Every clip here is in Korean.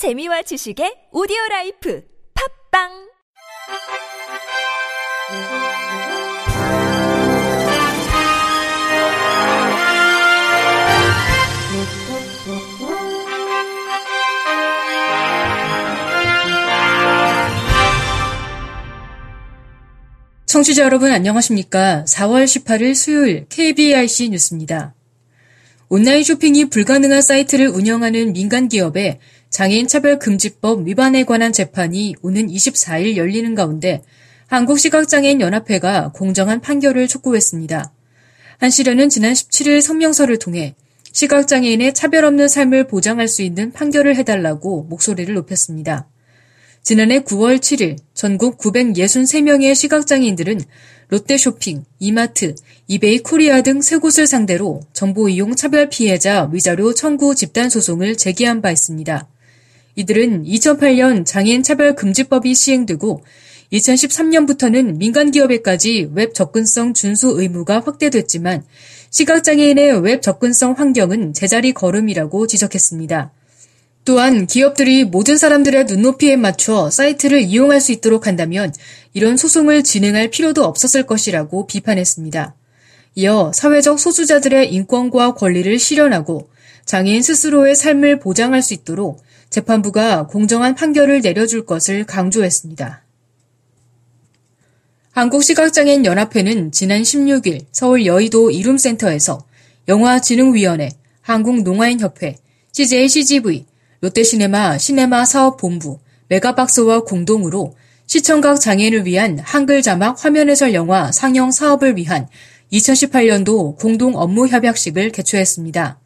재미와 지식의 오디오 라이프 팝빵 청취자 여러분 안녕하십니까? 4월 18일 수요일 KBIC 뉴스입니다. 온라인 쇼핑이 불가능한 사이트를 운영하는 민간 기업에 장애인 차별금지법 위반에 관한 재판이 오는 24일 열리는 가운데 한국시각장애인연합회가 공정한 판결을 촉구했습니다. 한시련은 지난 17일 성명서를 통해 시각장애인의 차별 없는 삶을 보장할 수 있는 판결을 해달라고 목소리를 높였습니다. 지난해 9월 7일 전국 963명의 시각장애인들은 롯데쇼핑, 이마트, 이베이 코리아 등 세 곳을 상대로 정보 이용 차별 피해자 위자료 청구 집단 소송을 제기한 바 있습니다. 이들은 2008년 장애인 차별 금지법이 시행되고 2013년부터는 민간 기업에까지 웹 접근성 준수 의무가 확대됐지만 시각장애인의 웹 접근성 환경은 제자리 걸음이라고 지적했습니다. 또한 기업들이 모든 사람들의 눈높이에 맞춰 사이트를 이용할 수 있도록 한다면 이런 소송을 진행할 필요도 없었을 것이라고 비판했습니다. 이어 사회적 소수자들의 인권과 권리를 실현하고 장애인 스스로의 삶을 보장할 수 있도록 재판부가 공정한 판결을 내려줄 것을 강조했습니다. 한국시각장애인 연합회는 지난 16일 서울 여의도 이룸센터에서 영화진흥위원회, 한국농아인협회, CJCGV, 롯데시네마 시네마 사업본부, 메가박스와 공동으로 시청각 장애인을 위한 한글 자막 화면 해설 영화 상영 사업을 위한 2018년도 공동 업무 협약식을 개최했습니다.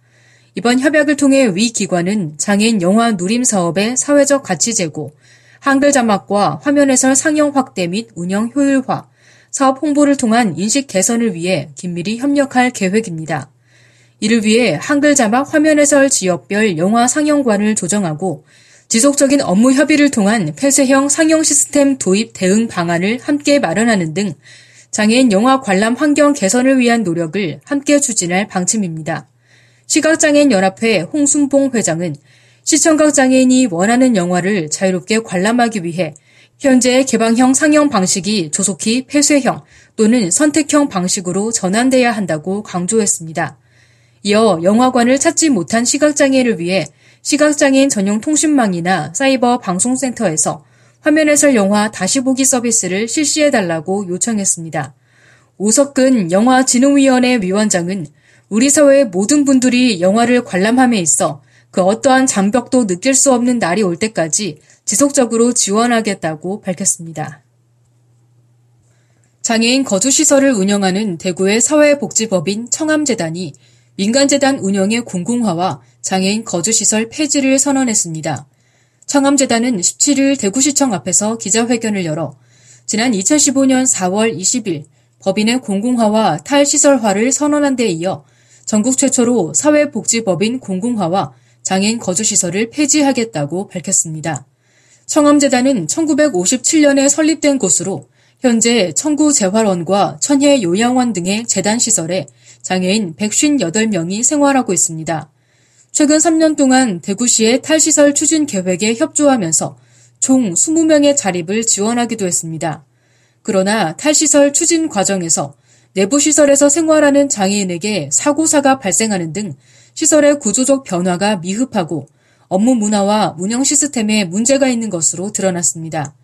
이번 협약을 통해 위 기관은 장애인 영화 누림 사업의 사회적 가치 제고, 한글 자막과 화면 해설 상영 확대 및 운영 효율화, 사업 홍보를 통한 인식 개선을 위해 긴밀히 협력할 계획입니다. 이를 위해 한글 자막 화면 해설 지역별 영화 상영관을 조정하고 지속적인 업무 협의를 통한 폐쇄형 상영 시스템 도입 대응 방안을 함께 마련하는 등 장애인 영화 관람 환경 개선을 위한 노력을 함께 추진할 방침입니다. 시각장애인 연합회 홍순봉 회장은 시청각 장애인이 원하는 영화를 자유롭게 관람하기 위해 현재 개방형 상영 방식이 조속히 폐쇄형 또는 선택형 방식으로 전환돼야 한다고 강조했습니다. 이어 영화관을 찾지 못한 시각장애인을 위해 시각장애인 전용 통신망이나 사이버 방송센터에서 화면 해설 영화 다시 보기 서비스를 실시해달라고 요청했습니다. 오석근 영화진흥위원회 위원장은 우리 사회의 모든 분들이 영화를 관람함에 있어 그 어떠한 장벽도 느낄 수 없는 날이 올 때까지 지속적으로 지원하겠다고 밝혔습니다. 장애인 거주시설을 운영하는 대구의 사회복지법인 청암재단이 민간재단 운영의 공공화와 장애인 거주시설 폐지를 선언했습니다. 청암재단은 17일 대구시청 앞에서 기자회견을 열어 지난 2015년 4월 20일 법인의 공공화와 탈시설화를 선언한 데 이어 전국 최초로 사회복지법인 공공화와 장애인 거주시설을 폐지하겠다고 밝혔습니다. 청암재단은 1957년에 설립된 곳으로 현재 청구재활원과 천혜요양원 등의 재단 시설에 장애인 158명이 생활하고 있습니다. 최근 3년 동안 대구시의 탈시설 추진 계획에 협조하면서 총 20명의 자립을 지원하기도 했습니다. 그러나 탈시설 추진 과정에서 내부 시설에서 생활하는 장애인에게 사고사가 발생하는 등 시설의 구조적 변화가 미흡하고 업무 문화와 운영 시스템에 문제가 있는 것으로 드러났습니다.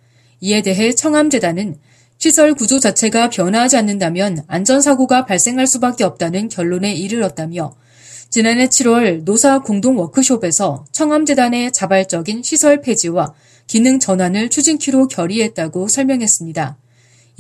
이에 대해 청암재단은 시설 구조 자체가 변화하지 않는다면 안전사고가 발생할 수밖에 없다는 결론에 이르렀다며 지난해 7월 노사 공동 워크숍에서 청암재단의 자발적인 시설 폐지와 기능 전환을 추진키로 결의했다고 설명했습니다.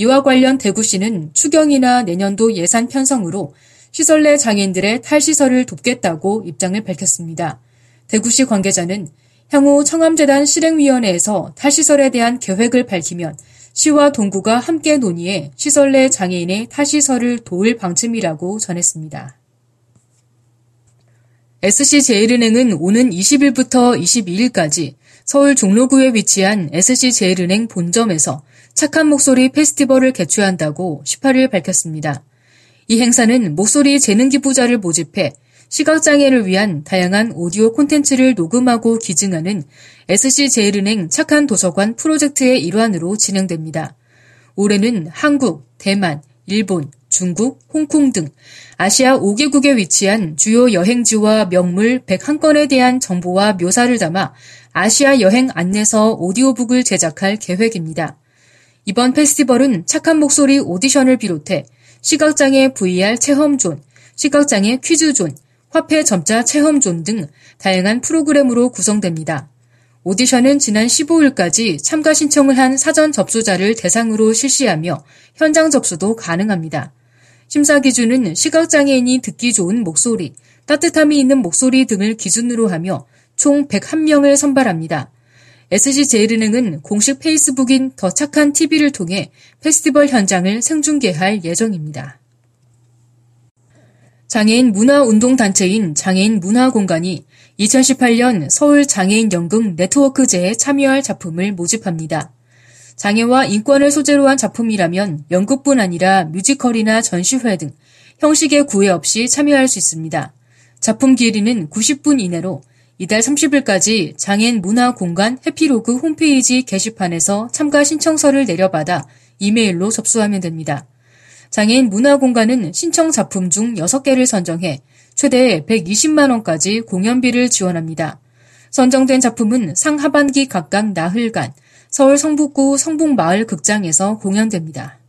이와 관련 대구시는 추경이나 내년도 예산 편성으로 시설 내 장애인들의 탈시설을 돕겠다고 입장을 밝혔습니다. 대구시 관계자는 향후 청암재단 실행위원회에서 탈시설에 대한 계획을 밝히면 시와 동구가 함께 논의해 시설 내 장애인의 탈시설을 도울 방침이라고 전했습니다. SC제일은행은 오는 20일부터 22일까지 서울 종로구에 위치한 SC제일은행 본점에서 착한 목소리 페스티벌을 개최한다고 18일 밝혔습니다. 이 행사는 목소리 재능 기부자를 모집해 시각장애를 위한 다양한 오디오 콘텐츠를 녹음하고 기증하는 SC제일은행 착한 도서관 프로젝트의 일환으로 진행됩니다. 올해는 한국, 대만, 일본, 중국, 홍콩 등 아시아 5개국에 위치한 주요 여행지와 명물 101건에 대한 정보와 묘사를 담아 아시아 여행 안내서 오디오북을 제작할 계획입니다. 이번 페스티벌은 착한 목소리 오디션을 비롯해 시각장애 VR 체험존, 시각장애 퀴즈존, 화폐 점자 체험존 등 다양한 프로그램으로 구성됩니다. 오디션은 지난 15일까지 참가 신청을 한 사전 접수자를 대상으로 실시하며 현장 접수도 가능합니다. 심사 기준은 시각장애인이 듣기 좋은 목소리, 따뜻함이 있는 목소리 등을 기준으로 하며 총 101명을 선발합니다. SG제일은행은 공식 페이스북인 더 착한 TV를 통해 페스티벌 현장을 생중계할 예정입니다. 장애인 문화운동단체인 장애인 문화공간이 2018년 서울 장애인 연극 네트워크제에 참여할 작품을 모집합니다. 장애와 인권을 소재로 한 작품이라면 연극뿐 아니라 뮤지컬이나 전시회 등 형식의 구애 없이 참여할 수 있습니다. 작품 길이는 90분 이내로 이달 30일까지 장애인 문화공간 해피로그 홈페이지 게시판에서 참가 신청서를 내려받아 이메일로 접수하면 됩니다. 장애인 문화공간은 신청 작품 중 6개를 선정해 최대 120만원까지 공연비를 지원합니다. 선정된 작품은 상하반기 각각 나흘간 서울 성북구 성북마을 극장에서 공연됩니다.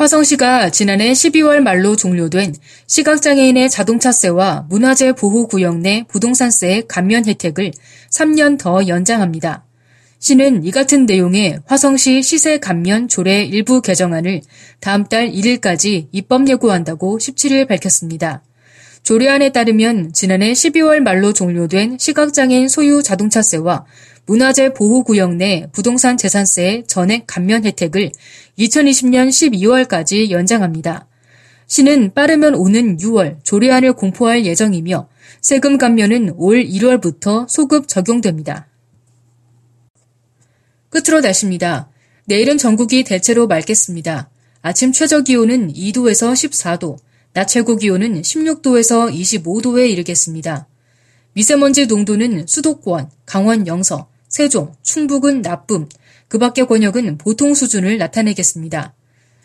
화성시가 지난해 12월 말로 종료된 시각장애인의 자동차세와 문화재 보호구역 내 부동산세 감면 혜택을 3년 더 연장합니다. 시는 이 같은 내용의 화성시 시세 감면 조례 일부 개정안을 다음 달 1일까지 입법 예고한다고 17일 밝혔습니다. 조례안에 따르면 지난해 12월 말로 종료된 시각장애인 소유 자동차세와 문화재 보호구역 내 부동산 재산세 전액 감면 혜택을 2020년 12월까지 연장합니다. 시는 빠르면 오는 6월 조례안을 공포할 예정이며 세금 감면은 올 1월부터 소급 적용됩니다. 끝으로 날씨입니다. 내일은 전국이 대체로 맑겠습니다. 아침 최저 기온은 2도에서 14도, 낮 최고 기온은 16도에서 25도에 이르겠습니다. 미세먼지 농도는 수도권, 강원 영서, 세종, 충북은 나쁨, 그 밖의 권역은 보통 수준을 나타내겠습니다.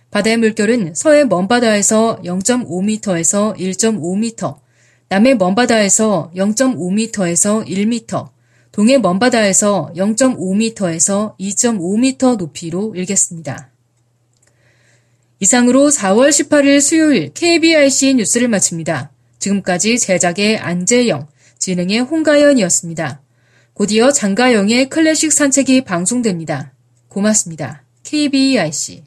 바다의 물결은 서해 먼바다에서 0.5m에서 1.5m, 남해 먼바다에서 0.5m에서 1m, 동해 먼바다에서 0.5m에서 2.5m 높이로 일겠습니다. 이상으로 4월 18일 수요일 KBRC 뉴스를 마칩니다. 지금까지 제작의 안재영, 진행의 홍가연이었습니다. 곧이어 장가영의 클래식 산책이 방송됩니다. 고맙습니다. KBRC